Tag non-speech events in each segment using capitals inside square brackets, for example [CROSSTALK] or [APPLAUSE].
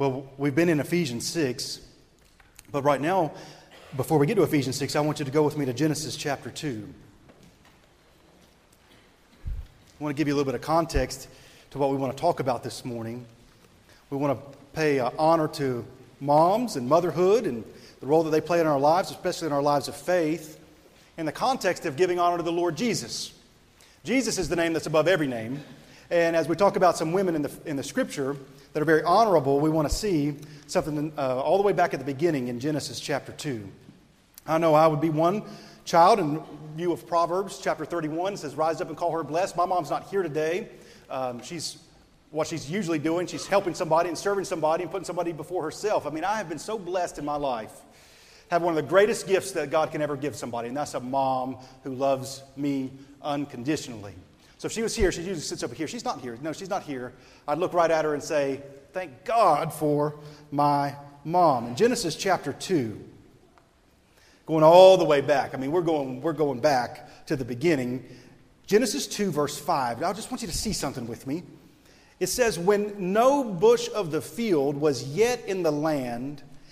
Well, we've been in Ephesians 6, but right now, before we get to Ephesians 6, I want you to go with me to Genesis chapter 2. I want to give you a little bit of context to what we want to talk about this morning. We want to pay uh, honor to moms and motherhood and the role that they play in our lives, especially in our lives of faith, in the context of giving honor to the Lord Jesus. Jesus is the name that's above every name. And as we talk about some women in the, in the scripture that are very honorable, we want to see something uh, all the way back at the beginning in Genesis chapter 2. I know I would be one child in view of Proverbs chapter 31 says, Rise up and call her blessed. My mom's not here today. Um, she's what she's usually doing. She's helping somebody and serving somebody and putting somebody before herself. I mean, I have been so blessed in my life. Have one of the greatest gifts that God can ever give somebody, and that's a mom who loves me unconditionally. So if she was here, she usually sits over here. She's not here. No, she's not here. I'd look right at her and say, Thank God for my mom. In Genesis chapter 2, going all the way back, I mean, we're going, we're going back to the beginning. Genesis 2, verse 5. I just want you to see something with me. It says, When no bush of the field was yet in the land,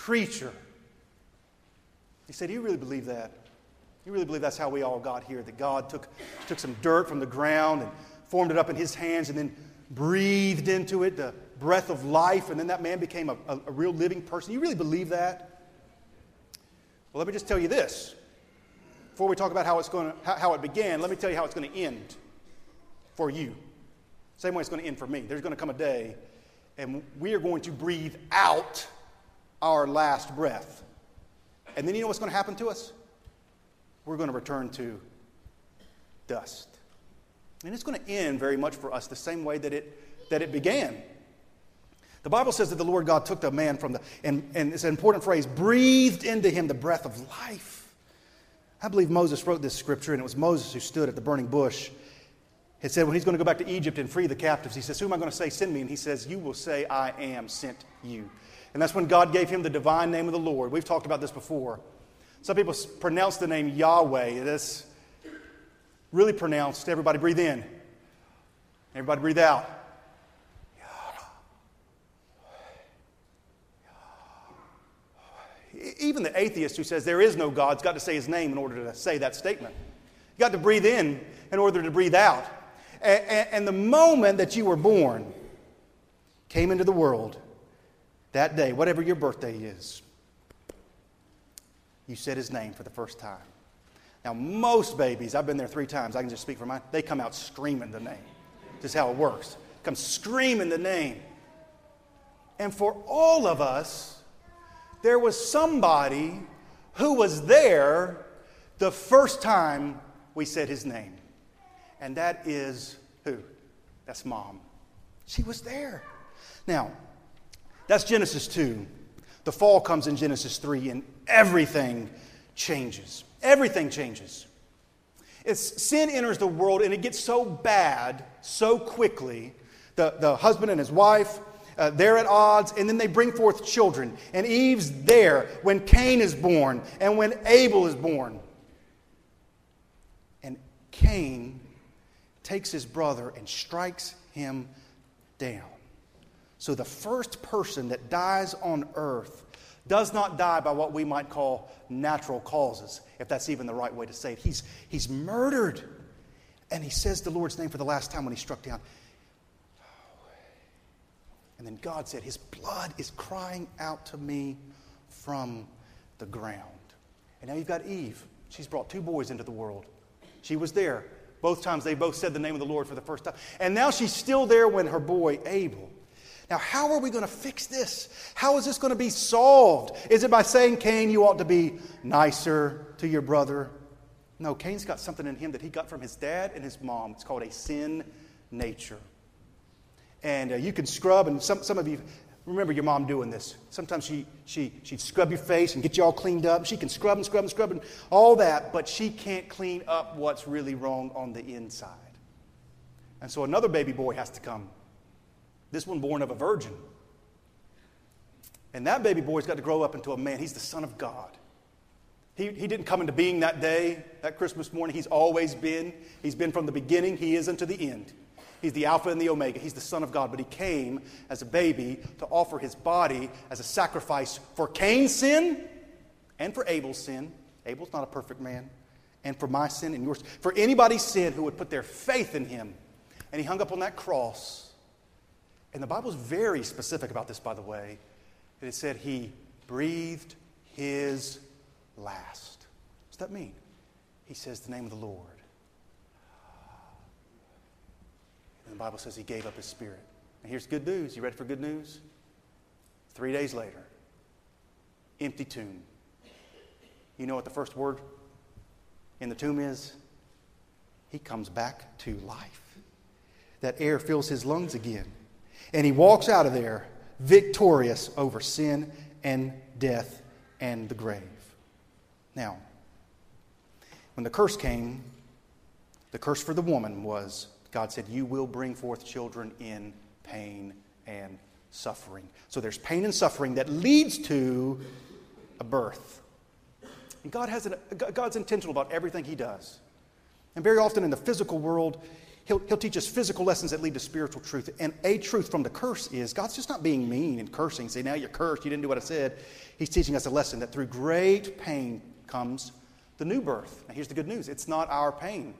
creature. He said, Do you really believe that? You really believe that's how we all got here? That God took, took some dirt from the ground and formed it up in his hands and then breathed into it the breath of life, and then that man became a, a, a real living person? You really believe that? Well, let me just tell you this before we talk about how, it's going to, how, how it began, let me tell you how it's going to end for you. Same way it's going to end for me. There's going to come a day, and we are going to breathe out our last breath. And then you know what's going to happen to us? We're going to return to dust. And it's going to end very much for us the same way that it, that it began. The Bible says that the Lord God took the man from the, and, and it's an important phrase, breathed into him the breath of life. I believe Moses wrote this scripture, and it was Moses who stood at the burning bush. He said, when he's going to go back to Egypt and free the captives, he says, Who am I going to say, send me? And he says, You will say, I am sent you. And that's when God gave him the divine name of the Lord. We've talked about this before. Some people pronounce the name Yahweh. Is really pronounced. Everybody breathe in. Everybody breathe out. even the atheist who says there is no God's got to say his name in order to say that statement. You got to breathe in in order to breathe out. And, and the moment that you were born, came into the world, that day, whatever your birthday is, you said his name for the first time. Now, most babies, I've been there three times, I can just speak for mine, they come out screaming the name. This is how it works. Come screaming the name. And for all of us, there was somebody who was there the first time we said his name. And that is who? That's mom. She was there. Now, that's Genesis 2. The fall comes in Genesis 3, and everything changes. Everything changes. It's, sin enters the world, and it gets so bad so quickly. The, the husband and his wife, uh, they're at odds, and then they bring forth children. And Eve's there when Cain is born and when Abel is born. And Cain takes his brother and strikes him down. So the first person that dies on earth does not die by what we might call natural causes, if that's even the right way to say it. He's, he's murdered. And he says the Lord's name for the last time when he struck down. And then God said, His blood is crying out to me from the ground. And now you've got Eve. She's brought two boys into the world. She was there. Both times they both said the name of the Lord for the first time. And now she's still there when her boy Abel. Now, how are we going to fix this? How is this going to be solved? Is it by saying, Cain, you ought to be nicer to your brother? No, Cain's got something in him that he got from his dad and his mom. It's called a sin nature and uh, you can scrub, and some, some of you remember your mom doing this. Sometimes she, she, she'd scrub your face and get you all cleaned up. She can scrub and scrub and scrub and all that, but she can't clean up what's really wrong on the inside. And so another baby boy has to come. This one born of a virgin. And that baby boy's got to grow up into a man. He's the Son of God. He, he didn't come into being that day, that Christmas morning. He's always been. He's been from the beginning. He is unto the end. He's the Alpha and the Omega. He's the Son of God. But he came as a baby to offer his body as a sacrifice for Cain's sin and for Abel's sin. Abel's not a perfect man. And for my sin and yours. For anybody's sin who would put their faith in him. And he hung up on that cross. And the Bible's very specific about this, by the way. It said he breathed his last. What's that mean? He says the name of the Lord. And the Bible says he gave up his spirit. And here's good news. You ready for good news? Three days later, empty tomb. You know what the first word in the tomb is? He comes back to life. That air fills his lungs again. And he walks out of there victorious over sin and death and the grave. Now, when the curse came, the curse for the woman was God said, You will bring forth children in pain and suffering. So there's pain and suffering that leads to a birth. And God has an, God's intentional about everything He does. And very often in the physical world, he'll, he'll teach us physical lessons that lead to spiritual truth. And a truth from the curse is God's just not being mean and cursing. Say, now you're cursed, you didn't do what I said. He's teaching us a lesson that through great pain comes the new birth. Now here's the good news it's not our pain.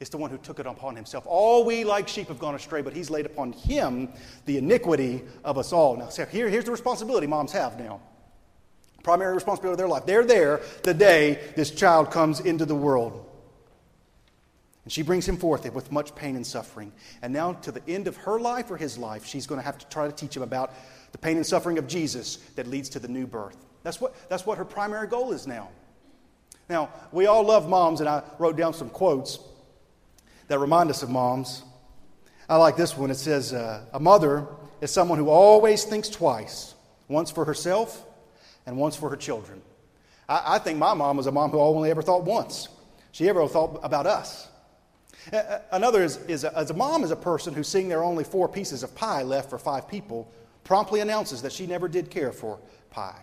It's the one who took it upon himself. All we like sheep have gone astray, but he's laid upon him the iniquity of us all. Now, so here, here's the responsibility moms have now. Primary responsibility of their life. They're there the day this child comes into the world. And she brings him forth with much pain and suffering. And now, to the end of her life or his life, she's going to have to try to teach him about the pain and suffering of Jesus that leads to the new birth. That's what, that's what her primary goal is now. Now, we all love moms, and I wrote down some quotes that remind us of moms. I like this one. It says, uh, A mother is someone who always thinks twice, once for herself and once for her children. I, I think my mom was a mom who only ever thought once. She ever thought about us. Another is, is a, as a mom is a person who, seeing there are only four pieces of pie left for five people, promptly announces that she never did care for pie.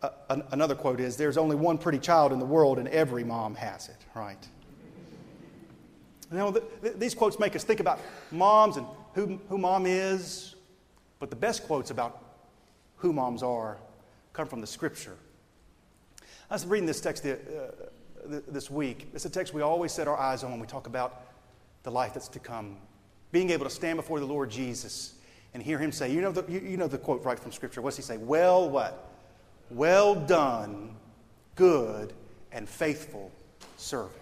Uh, another quote is There's only one pretty child in the world, and every mom has it, right? Now, the, the, these quotes make us think about moms and who, who mom is, but the best quotes about who moms are come from the scripture. I was reading this text the, uh, this week. It's a text we always set our eyes on when we talk about the life that's to come. Being able to stand before the Lord Jesus and hear him say, you know the, you, you know the quote right from Scripture. What's he say? Well, what? Well done, good and faithful servant.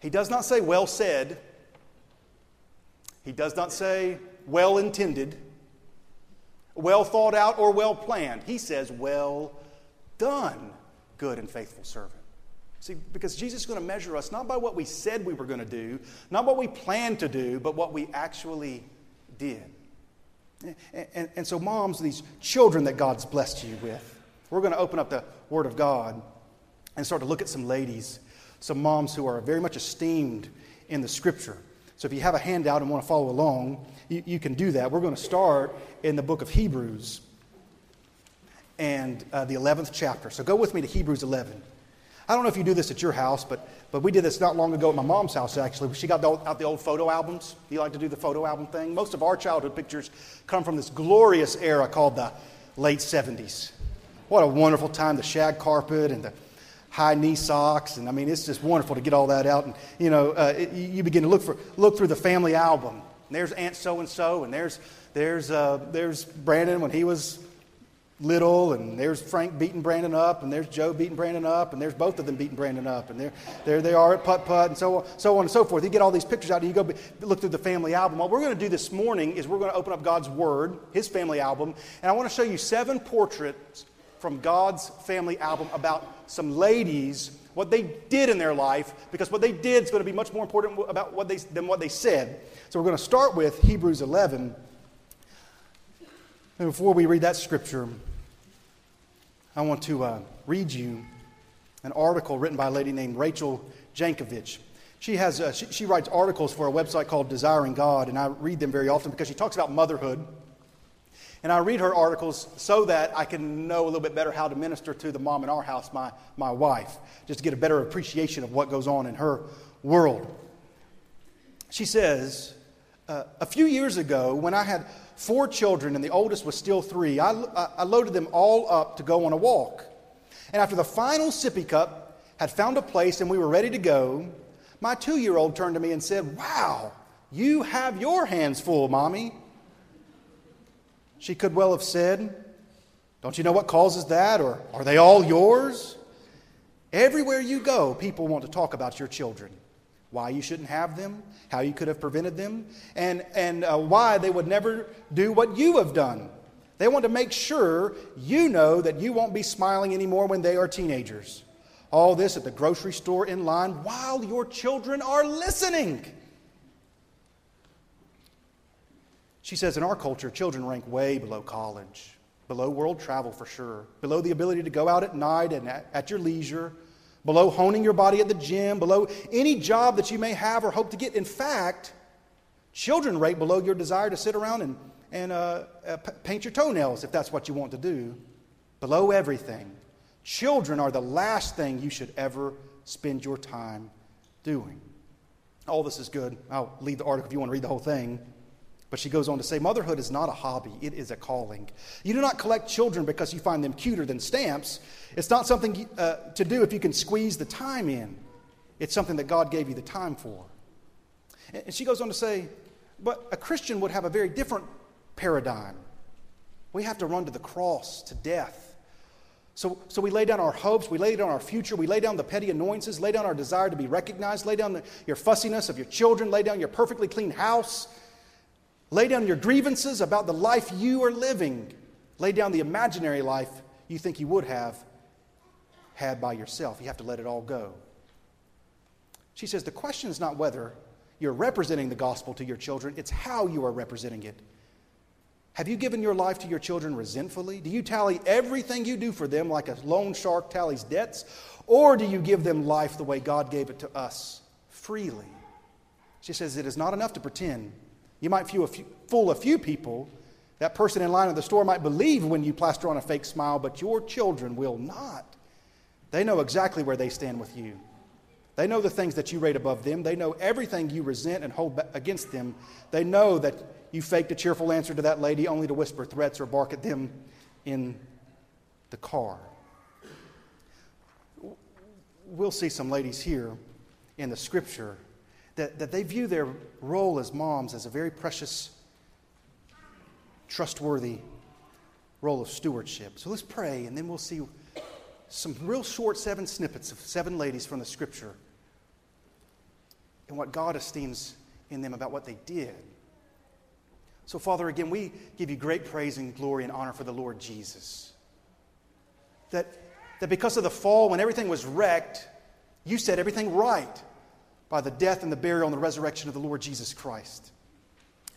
He does not say, well said. He does not say, well intended, well thought out, or well planned. He says, well done, good and faithful servant. See, because Jesus is going to measure us not by what we said we were going to do, not what we planned to do, but what we actually did. And, and, and so, moms, these children that God's blessed you with, we're going to open up the Word of God and start to look at some ladies, some moms who are very much esteemed in the Scripture. So if you have a handout and want to follow along, you, you can do that. We're going to start in the book of Hebrews and uh, the 11th chapter. So go with me to Hebrews 11. I don't know if you do this at your house, but, but we did this not long ago at my mom's house, actually. She got the out the old photo albums. You like to do the photo album thing? Most of our childhood pictures come from this glorious era called the late 70s. What a wonderful time, the shag carpet and the high knee socks. And I mean, it's just wonderful to get all that out. And, you know, uh, it, you begin to look, for, look through the family album. And there's Aunt so and so, and there's, there's, uh, there's Brandon when he was little, and there's Frank beating Brandon up, and there's Joe beating Brandon up, and there's both of them beating Brandon up, and there, there they are at putt putt, and so on, so on and so forth. You get all these pictures out, and you go look through the family album. What we're going to do this morning is we're going to open up God's Word, His family album, and I want to show you seven portraits from God's family album about some ladies what they did in their life, because what they did is going to be much more important about what they, than what they said. So we're going to start with Hebrews 11. And before we read that scripture, I want to uh, read you an article written by a lady named Rachel Jankovic. She, has, uh, she, she writes articles for a website called Desiring God, and I read them very often because she talks about motherhood. And I read her articles so that I can know a little bit better how to minister to the mom in our house, my, my wife, just to get a better appreciation of what goes on in her world. She says, uh, A few years ago, when I had four children and the oldest was still three, I, I loaded them all up to go on a walk. And after the final sippy cup had found a place and we were ready to go, my two year old turned to me and said, Wow, you have your hands full, Mommy. She could well have said, Don't you know what causes that? Or are they all yours? Everywhere you go, people want to talk about your children. Why you shouldn't have them, how you could have prevented them, and, and uh, why they would never do what you have done. They want to make sure you know that you won't be smiling anymore when they are teenagers. All this at the grocery store in line while your children are listening. She says in our culture, children rank way below college, below world travel for sure, below the ability to go out at night and at, at your leisure, below honing your body at the gym, below any job that you may have or hope to get. In fact, children rate below your desire to sit around and, and uh, uh, paint your toenails if that's what you want to do, below everything. Children are the last thing you should ever spend your time doing. All this is good. I'll leave the article if you want to read the whole thing. But she goes on to say, Motherhood is not a hobby, it is a calling. You do not collect children because you find them cuter than stamps. It's not something uh, to do if you can squeeze the time in. It's something that God gave you the time for. And she goes on to say, But a Christian would have a very different paradigm. We have to run to the cross, to death. So, so we lay down our hopes, we lay down our future, we lay down the petty annoyances, lay down our desire to be recognized, lay down the, your fussiness of your children, lay down your perfectly clean house Lay down your grievances about the life you are living. Lay down the imaginary life you think you would have had by yourself. You have to let it all go. She says the question is not whether you're representing the gospel to your children, it's how you are representing it. Have you given your life to your children resentfully? Do you tally everything you do for them like a loan shark tallies debts? Or do you give them life the way God gave it to us, freely? She says it is not enough to pretend you might fool a few people. That person in line at the store might believe when you plaster on a fake smile, but your children will not. They know exactly where they stand with you. They know the things that you rate above them. They know everything you resent and hold against them. They know that you faked a cheerful answer to that lady only to whisper threats or bark at them in the car. We'll see some ladies here in the scripture that, that they view their role as moms as a very precious, trustworthy role of stewardship. So let's pray, and then we'll see some real short seven snippets of seven ladies from the scripture and what God esteems in them about what they did. So, Father, again, we give you great praise and glory and honor for the Lord Jesus. That, that because of the fall, when everything was wrecked, you set everything right by the death and the burial and the resurrection of the Lord Jesus Christ.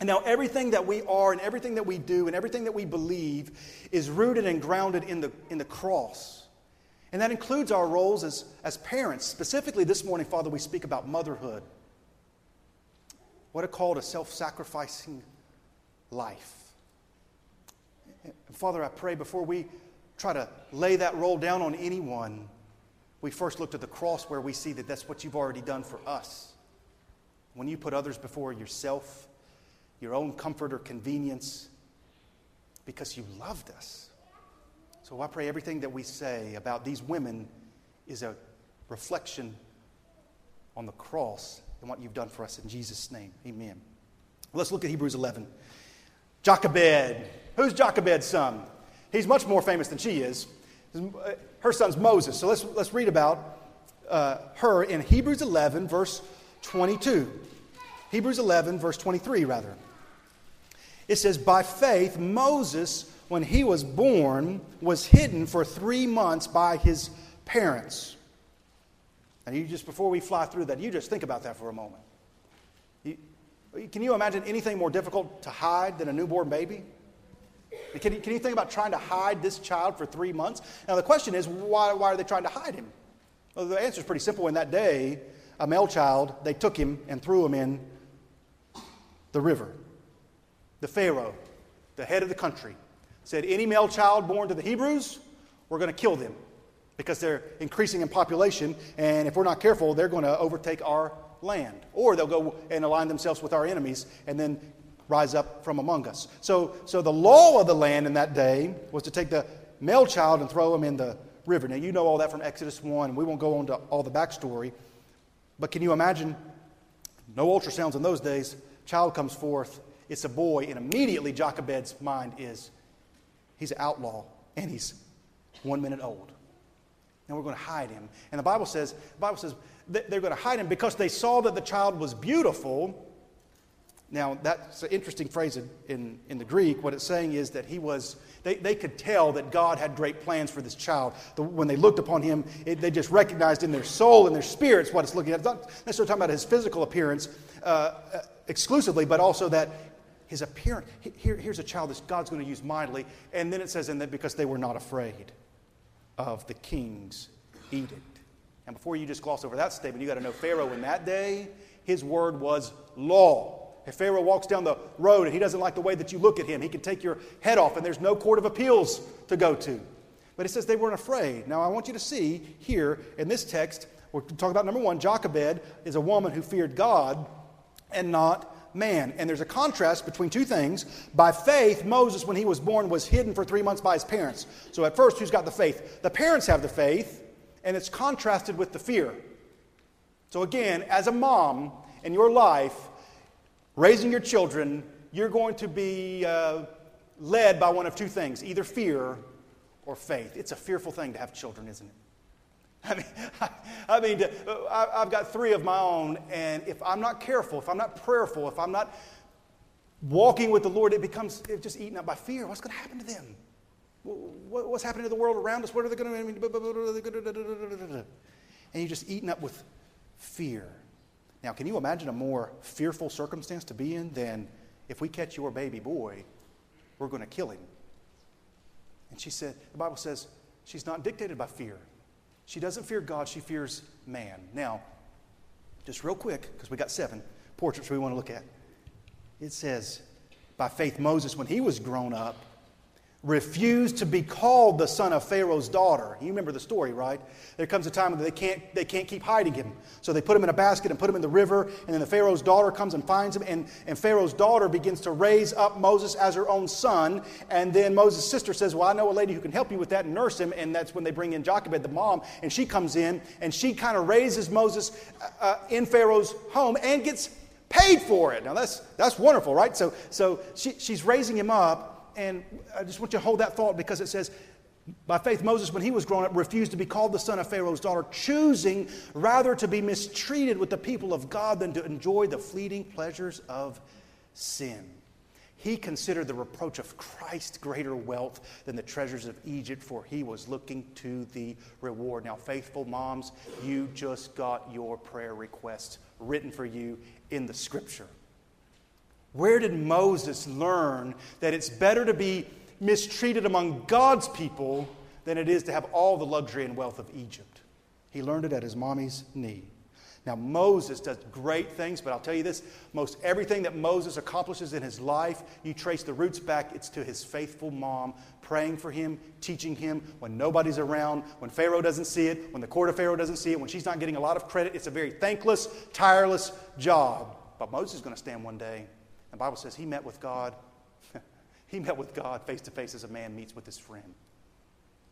And now, everything that we are and everything that we do and everything that we believe is rooted and grounded in the, in the cross. And that includes our roles as, as parents. Specifically, this morning, Father, we speak about motherhood. What a call to self sacrificing life. And Father, I pray before we try to lay that role down on anyone, we first looked at the cross where we see that that's what you've already done for us. When you put others before yourself, your own comfort or convenience, because you loved us. So I pray everything that we say about these women is a reflection on the cross and what you've done for us in Jesus' name. Amen. Let's look at Hebrews 11. Jochebed. Who's Jochebed's son? He's much more famous than she is. Her son's Moses. So let's, let's read about uh, her in Hebrews 11, verse 22. Hebrews 11, verse 23, rather. It says, By faith, Moses, when he was born, was hidden for three months by his parents. And you just, before we fly through that, you just think about that for a moment. You, can you imagine anything more difficult to hide than a newborn baby? Can you, can you think about trying to hide this child for three months? Now, the question is, why, why are they trying to hide him? Well, the answer is pretty simple. In that day, a male child, they took him and threw him in the river. The Pharaoh, the head of the country, said, Any male child born to the Hebrews, we're going to kill them because they're increasing in population, and if we're not careful, they're going to overtake our land. Or they'll go and align themselves with our enemies and then rise up from among us. So, so the law of the land in that day was to take the male child and throw him in the river. Now, you know all that from Exodus 1, and we won't go into all the backstory. But can you imagine? No ultrasounds in those days. Child comes forth. It's a boy, and immediately Jochebed's mind is he's an outlaw, and he's one minute old. And we're going to hide him. And the Bible says, the Bible says they're going to hide him because they saw that the child was beautiful. Now, that's an interesting phrase in, in, in, the Greek. What it's saying is that he was, they, they could tell that God had great plans for this child. The, when they looked upon him, it, they just recognized in their soul and their spirits what it's looking at. It's not necessarily talking about his physical appearance uh, uh, exclusively, but also that his appearance. Here, here's a child that God's going to use mightily. And then it says, in that because they were not afraid of the king's edict. And before you just gloss over that statement, you got to know Pharaoh in that day, his word was law. If Pharaoh walks down the road and he doesn't like the way that you look at him, he can take your head off, and there's no court of appeals to go to. But it says they weren't afraid. Now, I want you to see here in this text, we're talking about number one Jochebed is a woman who feared God and not man. And there's a contrast between two things. By faith, Moses, when he was born, was hidden for three months by his parents. So at first, who's got the faith? The parents have the faith and it's contrasted with the fear. So, again, as a mom in your life, raising your children, you're going to be uh, led by one of two things either fear or faith. It's a fearful thing to have children, isn't it? I mean, I, I mean, I've got three of my own, and if I'm not careful, if I'm not prayerful, if I'm not walking with the Lord, it becomes just eaten up by fear. What's going to happen to them? What's happening to the world around us? What are they going to? And you're just eaten up with fear. Now, can you imagine a more fearful circumstance to be in than if we catch your baby boy, we're going to kill him? And she said, the Bible says she's not dictated by fear. She doesn't fear God, she fears man. Now, just real quick, because we got seven portraits we want to look at. It says, by faith, Moses, when he was grown up, refused to be called the son of Pharaoh's daughter. You remember the story, right? There comes a time when they can't, they can't keep hiding him. So they put him in a basket and put him in the river, and then the Pharaoh's daughter comes and finds him, and, and Pharaoh's daughter begins to raise up Moses as her own son. And then Moses' sister says, Well, I know a lady who can help you with that and nurse him. And that's when they bring in Jochebed, the mom, and she comes in, and she kind of raises Moses uh, uh, in Pharaoh's home and gets paid for it. Now that's, that's wonderful, right? So, so she, she's raising him up and I just want you to hold that thought because it says, by faith, Moses, when he was grown up, refused to be called the son of Pharaoh's daughter, choosing rather to be mistreated with the people of God than to enjoy the fleeting pleasures of sin. He considered the reproach of Christ greater wealth than the treasures of Egypt, for he was looking to the reward. Now, faithful moms, you just got your prayer requests written for you in the scripture. Where did Moses learn that it's better to be mistreated among God's people than it is to have all the luxury and wealth of Egypt? He learned it at his mommy's knee. Now, Moses does great things, but I'll tell you this most everything that Moses accomplishes in his life, you trace the roots back, it's to his faithful mom praying for him, teaching him when nobody's around, when Pharaoh doesn't see it, when the court of Pharaoh doesn't see it, when she's not getting a lot of credit. It's a very thankless, tireless job. But Moses is going to stand one day the Bible says he met with God. [LAUGHS] he met with God face to face as a man meets with his friend.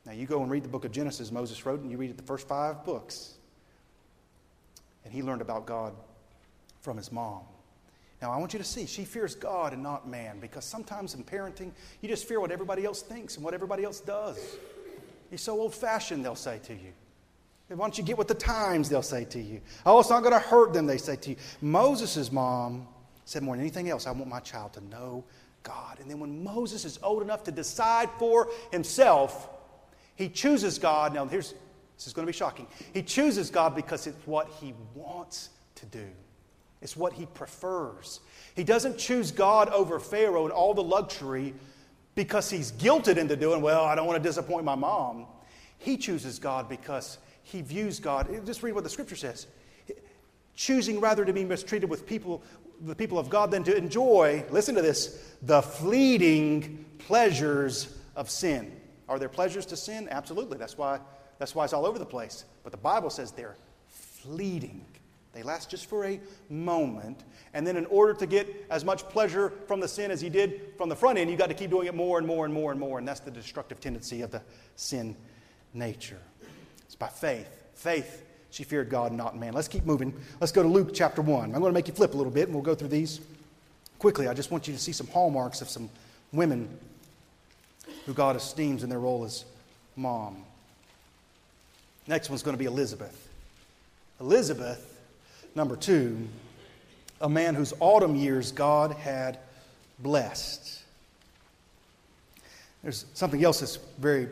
Now, you go and read the book of Genesis, Moses wrote, and you read the first five books. And he learned about God from his mom. Now, I want you to see, she fears God and not man because sometimes in parenting, you just fear what everybody else thinks and what everybody else does. You're so old fashioned, they'll say to you. Why don't you get with the times, they'll say to you. Oh, it's not going to hurt them, they say to you. Moses' mom said more than anything else, I want my child to know God. And then when Moses is old enough to decide for himself, he chooses God. Now, here's This is going to be shocking. He chooses God because it's what he wants to do, it's what he prefers. He doesn't choose God over Pharaoh and all the luxury because he's guilted into doing, well, I don't want to disappoint my mom. He chooses God because he views God. Just read what the scripture says. Choosing rather to be mistreated with people, the people of God than to enjoy, listen to this, the fleeting pleasures of sin. Are there pleasures to sin? Absolutely. That's why, that's why it's all over the place. But the Bible says they're fleeting. They last just for a moment. And then, in order to get as much pleasure from the sin as he did from the front end, you got to keep doing it more and more and more and more. And that's the destructive tendency of the sin nature. It's by faith. Faith, she feared God, not man. Let's keep moving. Let's go to Luke chapter 1. I'm going to make you flip a little bit, and we'll go through these quickly. I just want you to see some hallmarks of some women who God esteems in their role as mom. Next one's going to be Elizabeth. Elizabeth Number two, a man whose autumn years God had blessed. There's something else that's very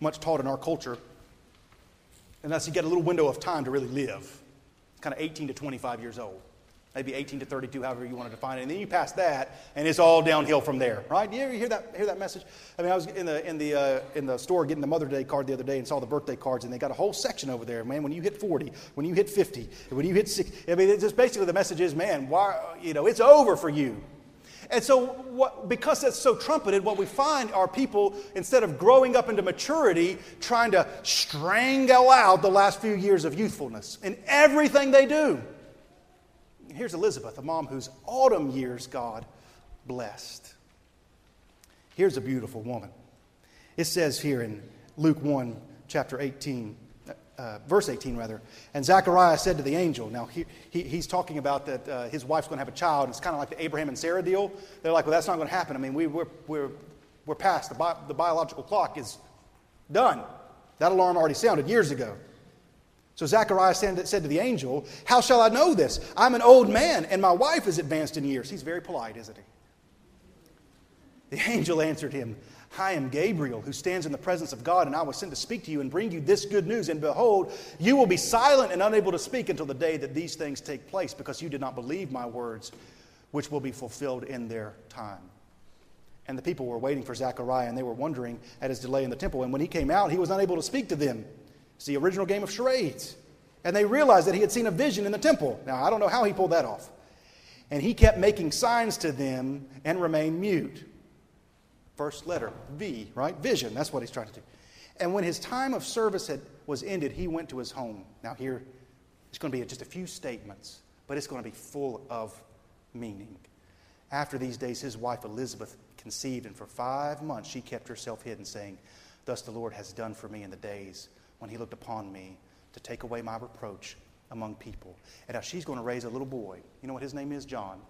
much taught in our culture, and that's you get a little window of time to really live, kind of 18 to 25 years old maybe 18 to 32, however you want to define it. And then you pass that, and it's all downhill from there, right? You ever hear that, hear that message? I mean, I was in the, in, the, uh, in the store getting the Mother's Day card the other day and saw the birthday cards, and they got a whole section over there, man, when you hit 40, when you hit 50, when you hit 60. I mean, it's just basically the message is, man, why, you know, it's over for you. And so, what, because that's so trumpeted, what we find are people, instead of growing up into maturity, trying to strangle out the last few years of youthfulness in everything they do here's Elizabeth, a mom whose autumn years God blessed. Here's a beautiful woman. It says here in Luke 1, chapter 18, uh, verse 18 rather, and Zechariah said to the angel, now he, he he's talking about that uh, his wife's going to have a child. It's kind of like the Abraham and Sarah deal. They're like, well, that's not going to happen. I mean, we, we're, we're, we're past, the, bi- the biological clock is done. That alarm already sounded years ago. So Zechariah said to the angel, How shall I know this? I'm an old man, and my wife is advanced in years. He's very polite, isn't he? The [LAUGHS] angel answered him, I am Gabriel, who stands in the presence of God, and I was sent to speak to you and bring you this good news. And behold, you will be silent and unable to speak until the day that these things take place, because you did not believe my words, which will be fulfilled in their time. And the people were waiting for Zechariah, and they were wondering at his delay in the temple. And when he came out, he was unable to speak to them. It's the original game of charades. And they realized that he had seen a vision in the temple. Now, I don't know how he pulled that off. And he kept making signs to them and remained mute. First letter, V, right? Vision, that's what he's trying to do. And when his time of service had, was ended, he went to his home. Now, here, it's going to be just a few statements, but it's going to be full of meaning. After these days, his wife Elizabeth conceived, and for five months she kept herself hidden, saying, Thus the Lord has done for me in the days when he looked upon me to take away my reproach among people. And now she's going to raise a little boy. You know what his name is? John.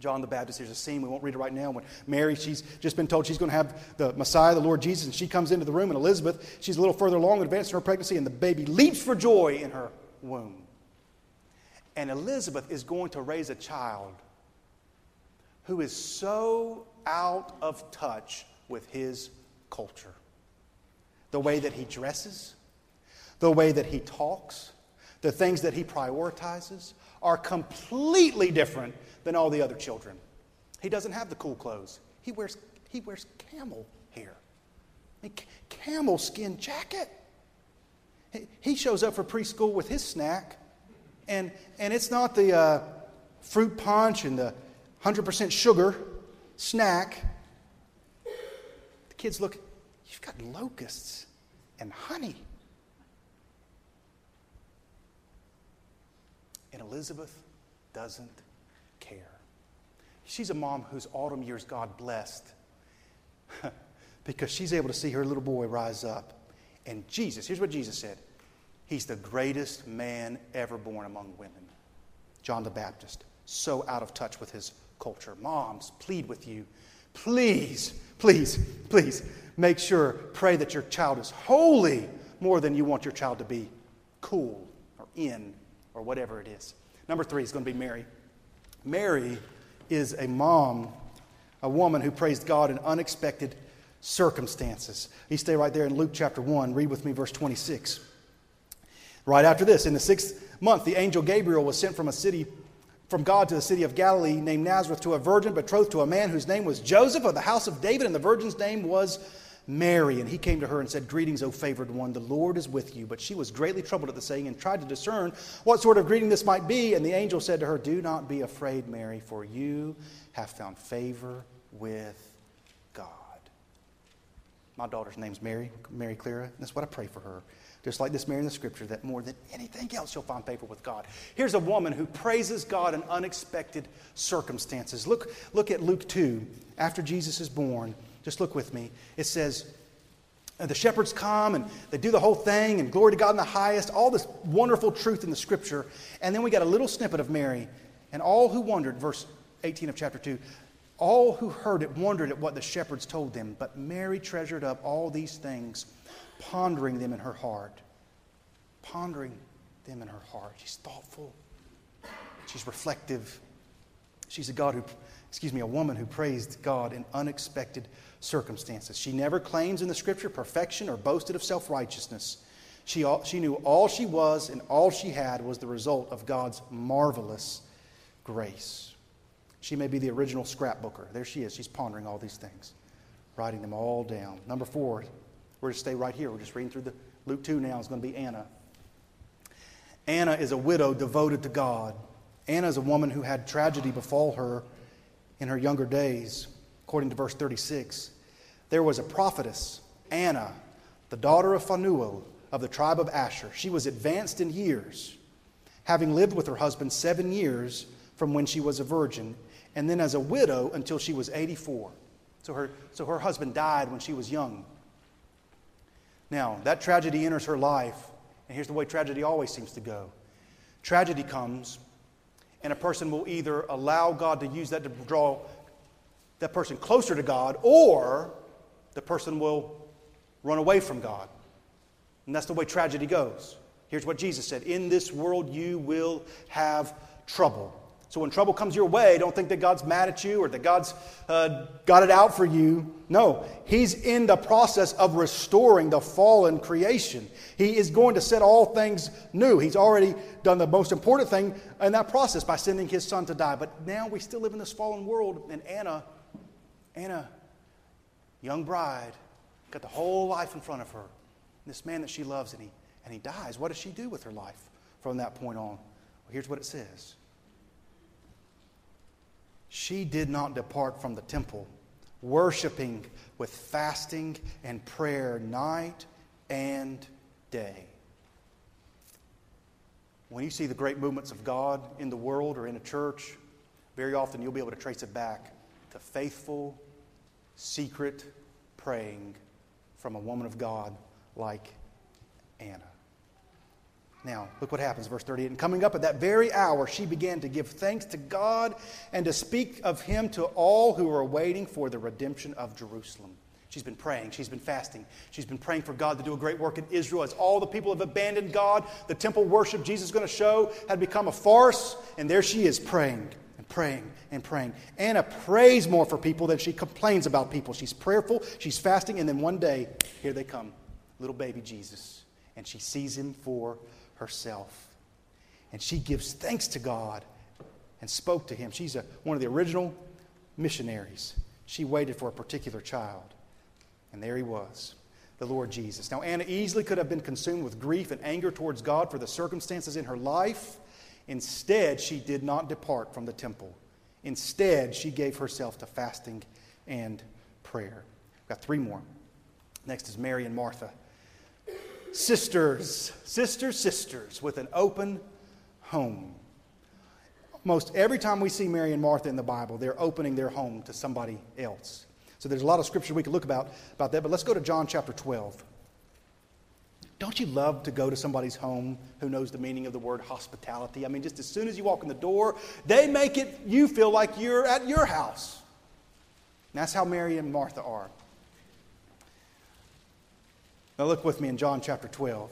John the Baptist. There's a scene, we won't read it right now, when Mary, she's just been told she's going to have the Messiah, the Lord Jesus, and she comes into the room, and Elizabeth, she's a little further along, advanced in her pregnancy, and the baby leaps for joy in her womb. And Elizabeth is going to raise a child who is so out of touch with his culture. The way that he dresses, the way that he talks, the things that he prioritizes are completely different than all the other children. He doesn't have the cool clothes. He wears, he wears camel hair, a camel skin jacket. He shows up for preschool with his snack, and, and it's not the uh, fruit punch and the 100% sugar snack. The kids look, you've got locusts and honey. And Elizabeth doesn't. She's a mom whose autumn years God blessed [LAUGHS] because she's able to see her little boy rise up. And Jesus, here's what Jesus said He's the greatest man ever born among women. John the Baptist, so out of touch with his culture. Moms, plead with you. Please, please, please make sure, pray that your child is holy more than you want your child to be cool or in or whatever it is. Number three is going to be Mary. Mary is a mom, a woman who praised God in unexpected circumstances. You stay right there in Luke chapter 1. Read with me verse 26. Right after this, in the sixth month, the angel Gabriel was sent from a city from God to the city of Galilee named Nazareth to a virgin betrothed to a man whose name was Joseph of the house of David, and the virgin's name was Mary. And he came to her and said, Greetings, O favored one, the Lord is with you. But she was greatly troubled at the saying and tried to discern what sort of greeting this might be. And the angel said to her, Do not be afraid, Mary, for you have found favor with God. My daughter's name's Mary, Mary Clara. And that's what I pray for her just like this Mary in the scripture, that more than anything else you'll find favor with God. Here's a woman who praises God in unexpected circumstances. Look, look at Luke 2, after Jesus is born. Just look with me. It says, the shepherds come and they do the whole thing, and glory to God in the highest, all this wonderful truth in the scripture. And then we got a little snippet of Mary. And all who wondered, verse 18 of chapter 2, all who heard it wondered at what the shepherds told them. But Mary treasured up all these things pondering them in her heart. Pondering them in her heart. She's thoughtful. She's reflective. She's a God who, excuse me, a woman who praised God in unexpected circumstances. She never claims in the scripture perfection or boasted of self righteousness. She, she knew all she was and all she had was the result of God's marvelous grace. She may be the original scrapbooker. There she is. She's pondering all these things, writing them all down. Number four, we're to stay right here. We're just reading through the Luke 2 now. It's going to be Anna. Anna is a widow devoted to God. Anna is a woman who had tragedy befall her in her younger days, according to verse 36. There was a prophetess, Anna, the daughter of Phanuel of the tribe of Asher. She was advanced in years, having lived with her husband seven years from when she was a virgin, and then as a widow until she was 84. So her, so her husband died when she was young. Now, that tragedy enters her life, and here's the way tragedy always seems to go tragedy comes, and a person will either allow God to use that to draw that person closer to God, or the person will run away from God. And that's the way tragedy goes. Here's what Jesus said In this world you will have trouble. So when trouble comes your way, don't think that God's mad at you or that God's uh, got it out for you. No, He's in the process of restoring the fallen creation. He is going to set all things new. He's already done the most important thing in that process by sending His Son to die. But now we still live in this fallen world, and Anna, Anna, young bride, got the whole life in front of her. This man that she loves, and he, and he dies. What does she do with her life from that point on? Well, here's what it says she did not depart from the temple, worshiping with fasting and prayer night and day. When you see the great movements of God in the world or in a church, very often you'll be able to trace it back to faithful, secret praying from a woman of God like Anna. Now, look what happens, verse 38. And coming up at that very hour, she began to give thanks to God and to speak of him to all who were waiting for the redemption of Jerusalem. She's been praying. She's been fasting. She's been praying for God to do a great work in Israel as all the people have abandoned God. The temple worship Jesus is going to show had become a farce. And there she is praying and praying and praying. Anna prays more for people than she complains about people. She's prayerful, she's fasting, and then one day, here they come, little baby Jesus. And she sees him for herself. And she gives thanks to God and spoke to him. She's a, one of the original missionaries. She waited for a particular child. And there he was, the Lord Jesus. Now, Anna easily could have been consumed with grief and anger towards God for the circumstances in her life. Instead, she did not depart from the temple. Instead, she gave herself to fasting and prayer. We've got three more. Next is Mary and Martha sisters, sisters, sisters, with an open home. Most every time we see Mary and Martha in the Bible, they're opening their home to somebody else. So there's a lot of scripture we could look about, about that, but let's go to John chapter 12. Don't you love to go to somebody's home who knows the meaning of the word hospitality? I mean, just as soon as you walk in the door, they make it you feel like you're at your house. And that's how Mary and Martha are. Now, look with me in John chapter 12.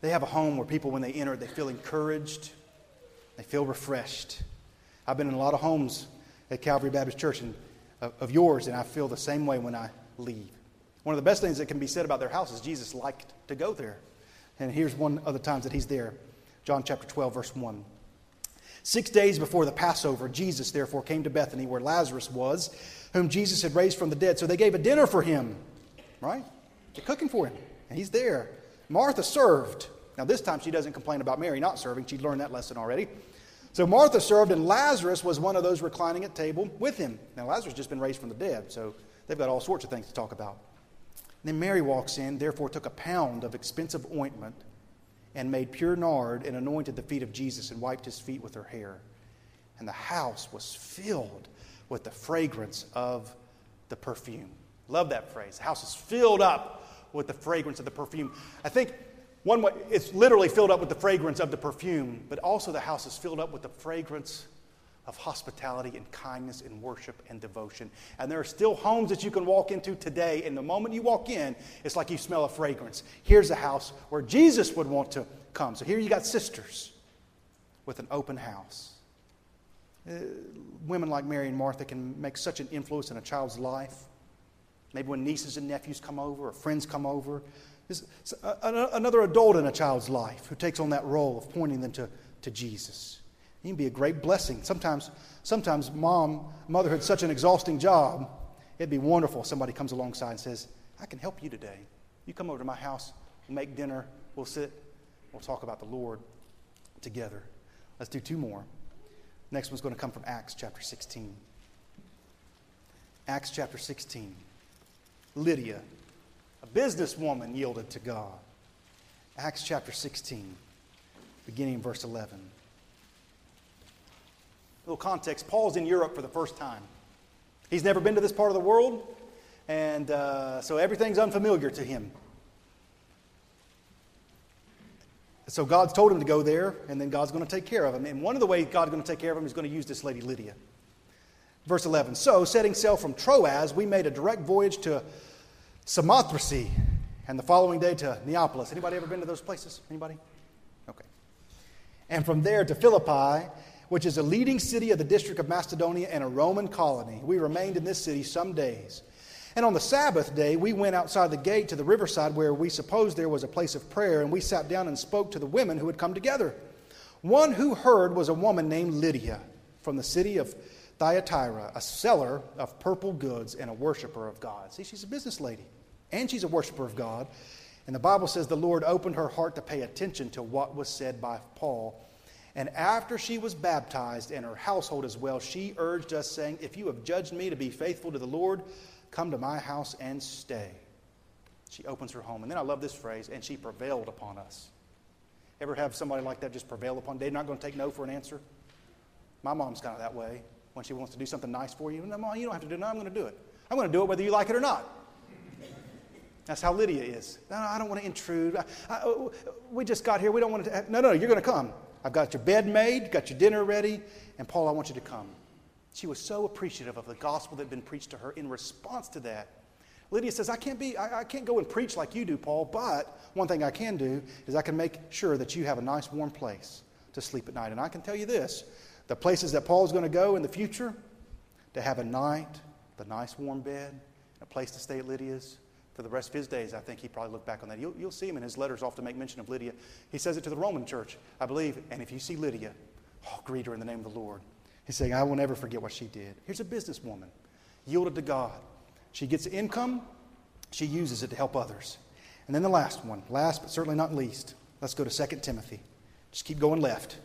They have a home where people, when they enter, they feel encouraged, they feel refreshed. I've been in a lot of homes at Calvary Baptist Church and, of yours, and I feel the same way when I leave. One of the best things that can be said about their house is Jesus liked to go there. And here's one of the times that he's there John chapter 12, verse 1. Six days before the Passover, Jesus therefore came to Bethany where Lazarus was, whom Jesus had raised from the dead. So they gave a dinner for him, right? They're cooking for him, and he's there. Martha served. Now, this time she doesn't complain about Mary not serving. She'd learned that lesson already. So Martha served, and Lazarus was one of those reclining at table with him. Now, Lazarus just been raised from the dead, so they've got all sorts of things to talk about. And then Mary walks in, therefore took a pound of expensive ointment and made pure nard and anointed the feet of Jesus and wiped his feet with her hair. And the house was filled with the fragrance of the perfume. Love that phrase. The house is filled up with the fragrance of the perfume. I think one way, it's literally filled up with the fragrance of the perfume, but also the house is filled up with the fragrance of hospitality and kindness and worship and devotion. And there are still homes that you can walk into today, and the moment you walk in, it's like you smell a fragrance. Here's a house where Jesus would want to come. So here you got sisters with an open house. Uh, women like Mary and Martha can make such an influence in a child's life. Maybe when nieces and nephews come over or friends come over. another adult in a child's life who takes on that role of pointing them to, to Jesus. It can be a great blessing. Sometimes, sometimes mom, motherhood's such an exhausting job. It'd be wonderful if somebody comes alongside and says, I can help you today. You come over to my house, we'll make dinner, we'll sit, we'll talk about the Lord together. Let's do two more. Next one's going to come from Acts chapter 16. Acts chapter 16. Lydia, a businesswoman, yielded to God. Acts chapter 16, beginning in verse 11 little context Paul's in Europe for the first time. He's never been to this part of the world, and uh, so everything's unfamiliar to him. So God's told him to go there, and then God's going to take care of him. And one of the ways God's going to take care of him is going to use this lady Lydia. Verse 11 So, setting sail from Troas, we made a direct voyage to Samothrace, and the following day to Neapolis. Anybody ever been to those places? Anybody? Okay. And from there to Philippi, which is a leading city of the district of Macedonia and a Roman colony. We remained in this city some days. And on the Sabbath day, we went outside the gate to the riverside where we supposed there was a place of prayer, and we sat down and spoke to the women who had come together. One who heard was a woman named Lydia from the city of Thyatira, a seller of purple goods and a worshiper of God. See, she's a business lady, and she's a worshiper of God. And the Bible says the Lord opened her heart to pay attention to what was said by Paul and after she was baptized and her household as well, she urged us, saying, If you have judged me to be faithful to the Lord, come to my house and stay. She opens her home. And then I love this phrase, and she prevailed upon us. Ever have somebody like that just prevail upon? They're not going to take no for an answer? My mom's kind of that way. When she wants to do something nice for you, no, mom, you don't have to do it. No, I'm going to do it. I'm going to do it whether you like it or not. That's how Lydia is. No, no I don't want to intrude. I, I, we just got here. We don't want to. No, no, you're going to come. I've got your bed made, got your dinner ready, and Paul, I want you to come. She was so appreciative of the gospel that had been preached to her in response to that. Lydia says, I can't, be, I, I can't go and preach like you do, Paul, but one thing I can do is I can make sure that you have a nice warm place to sleep at night. And I can tell you this the places that Paul's going to go in the future to have a night, the nice warm bed, a place to stay at Lydia's, for the rest of his days, I think he probably looked back on that. You'll, you'll see him in his letters often make mention of Lydia. He says it to the Roman church, I believe. And if you see Lydia, oh, greet her in the name of the Lord. He's saying, I will never forget what she did. Here's a businesswoman, yielded to God. She gets income, she uses it to help others. And then the last one, last but certainly not least, let's go to 2 Timothy. Just keep going left.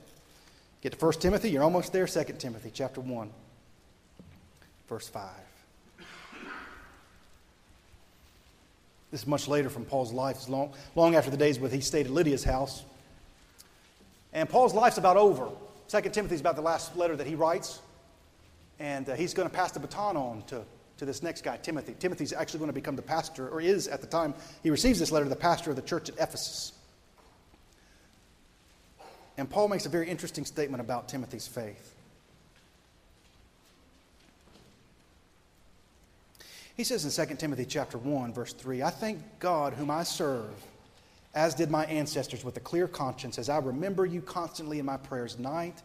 Get to 1 Timothy, you're almost there. 2 Timothy chapter 1, verse 5. This is much later from Paul's life. It's long, long after the days when he stayed at Lydia's house. And Paul's life's about over. Second Timothy's about the last letter that he writes. And uh, he's going to pass the baton on to, to this next guy, Timothy. Timothy's actually going to become the pastor, or is at the time he receives this letter, the pastor of the church at Ephesus. And Paul makes a very interesting statement about Timothy's faith. He says in 2 Timothy chapter 1 verse 3, I thank God whom I serve as did my ancestors with a clear conscience as I remember you constantly in my prayers night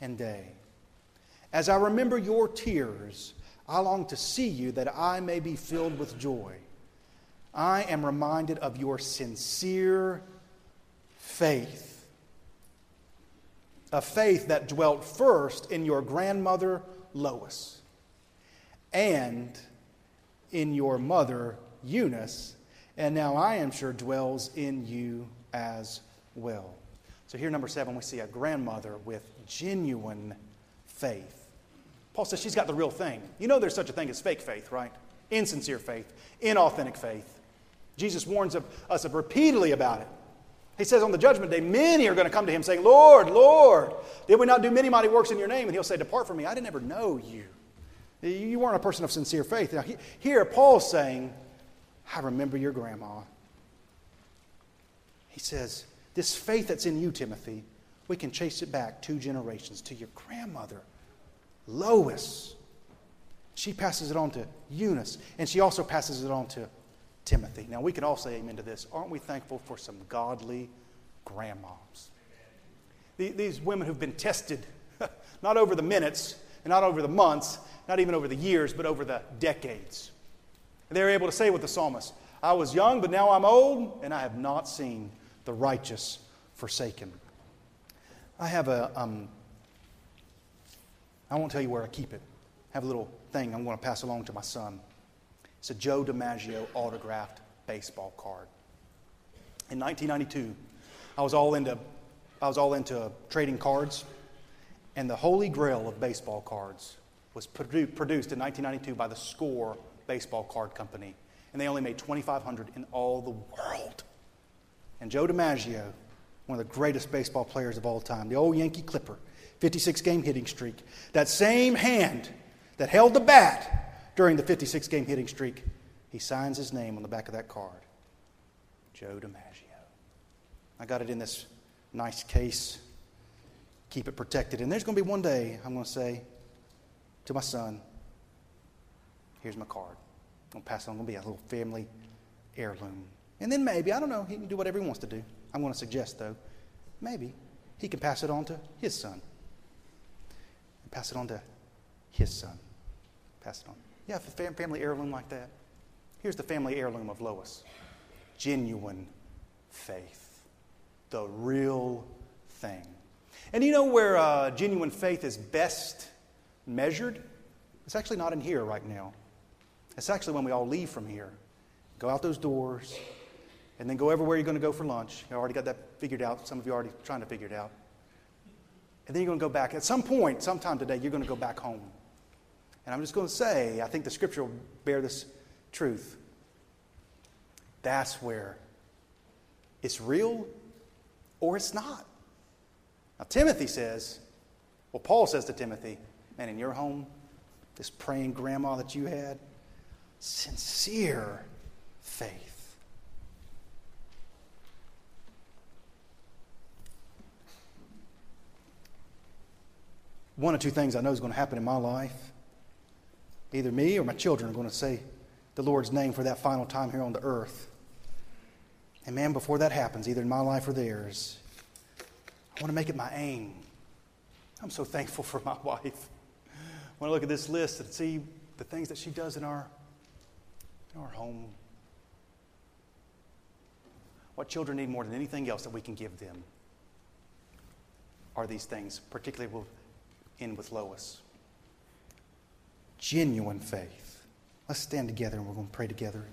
and day. As I remember your tears, I long to see you that I may be filled with joy. I am reminded of your sincere faith. A faith that dwelt first in your grandmother Lois and in your mother Eunice, and now I am sure dwells in you as well. So here, number seven, we see a grandmother with genuine faith. Paul says she's got the real thing. You know there's such a thing as fake faith, right? Insincere faith, inauthentic faith. Jesus warns us of repeatedly about it. He says on the judgment day, many are going to come to him saying, Lord, Lord, did we not do many mighty works in your name? And he'll say, Depart from me, I didn't ever know you. You weren't a person of sincere faith. Now, here, Paul's saying, I remember your grandma. He says, This faith that's in you, Timothy, we can chase it back two generations to your grandmother, Lois. She passes it on to Eunice, and she also passes it on to Timothy. Now, we can all say amen to this. Aren't we thankful for some godly grandmoms? These women who've been tested, [LAUGHS] not over the minutes and not over the months, not even over the years, but over the decades. They're able to say with the psalmist, I was young, but now I'm old, and I have not seen the righteous forsaken. I have a, um, I won't tell you where I keep it. I have a little thing I'm going to pass along to my son. It's a Joe DiMaggio autographed baseball card. In 1992, I was all into, I was all into trading cards, and the holy grail of baseball cards was produ- produced in 1992 by the Score Baseball Card Company, and they only made 2,500 in all the world. And Joe DiMaggio, one of the greatest baseball players of all time, the old Yankee Clipper, 56 game hitting streak, that same hand that held the bat during the 56 game hitting streak, he signs his name on the back of that card Joe DiMaggio. I got it in this nice case, keep it protected. And there's going to be one day I'm going to say to my son, Here's my card. I'm going to pass it on. Going to be a little family heirloom. And then maybe, I don't know, he can do whatever he wants to do. I'm going to suggest, though, maybe he can pass it on to his son. And pass it on to his son. Pass it on. Yeah, a family heirloom like that. Here's the family heirloom of Lois genuine faith, the real thing. And you know where uh, genuine faith is best measured? It's actually not in here right now. It's actually when we all leave from here. Go out those doors, and then go everywhere you're going to go for lunch. You already got that figured out. Some of you are already trying to figure it out. And then you're going to go back. At some point, sometime today, you're going to go back home. And I'm just going to say, I think the scripture will bear this truth. That's where it's real or it's not. Now, Timothy says, well, Paul says to Timothy, man, in your home, this praying grandma that you had, sincere faith. One or two things I know is going to happen in my life. Either me or my children are going to say the Lord's name for that final time here on the earth. And man, before that happens, either in my life or theirs, I want to make it my aim. I'm so thankful for my [LAUGHS] wife. When I look at this list and see the things that she does in our, in our home, what children need more than anything else that we can give them are these things, particularly we'll end with Lois. Genuine faith. Let's stand together and we're going to pray together.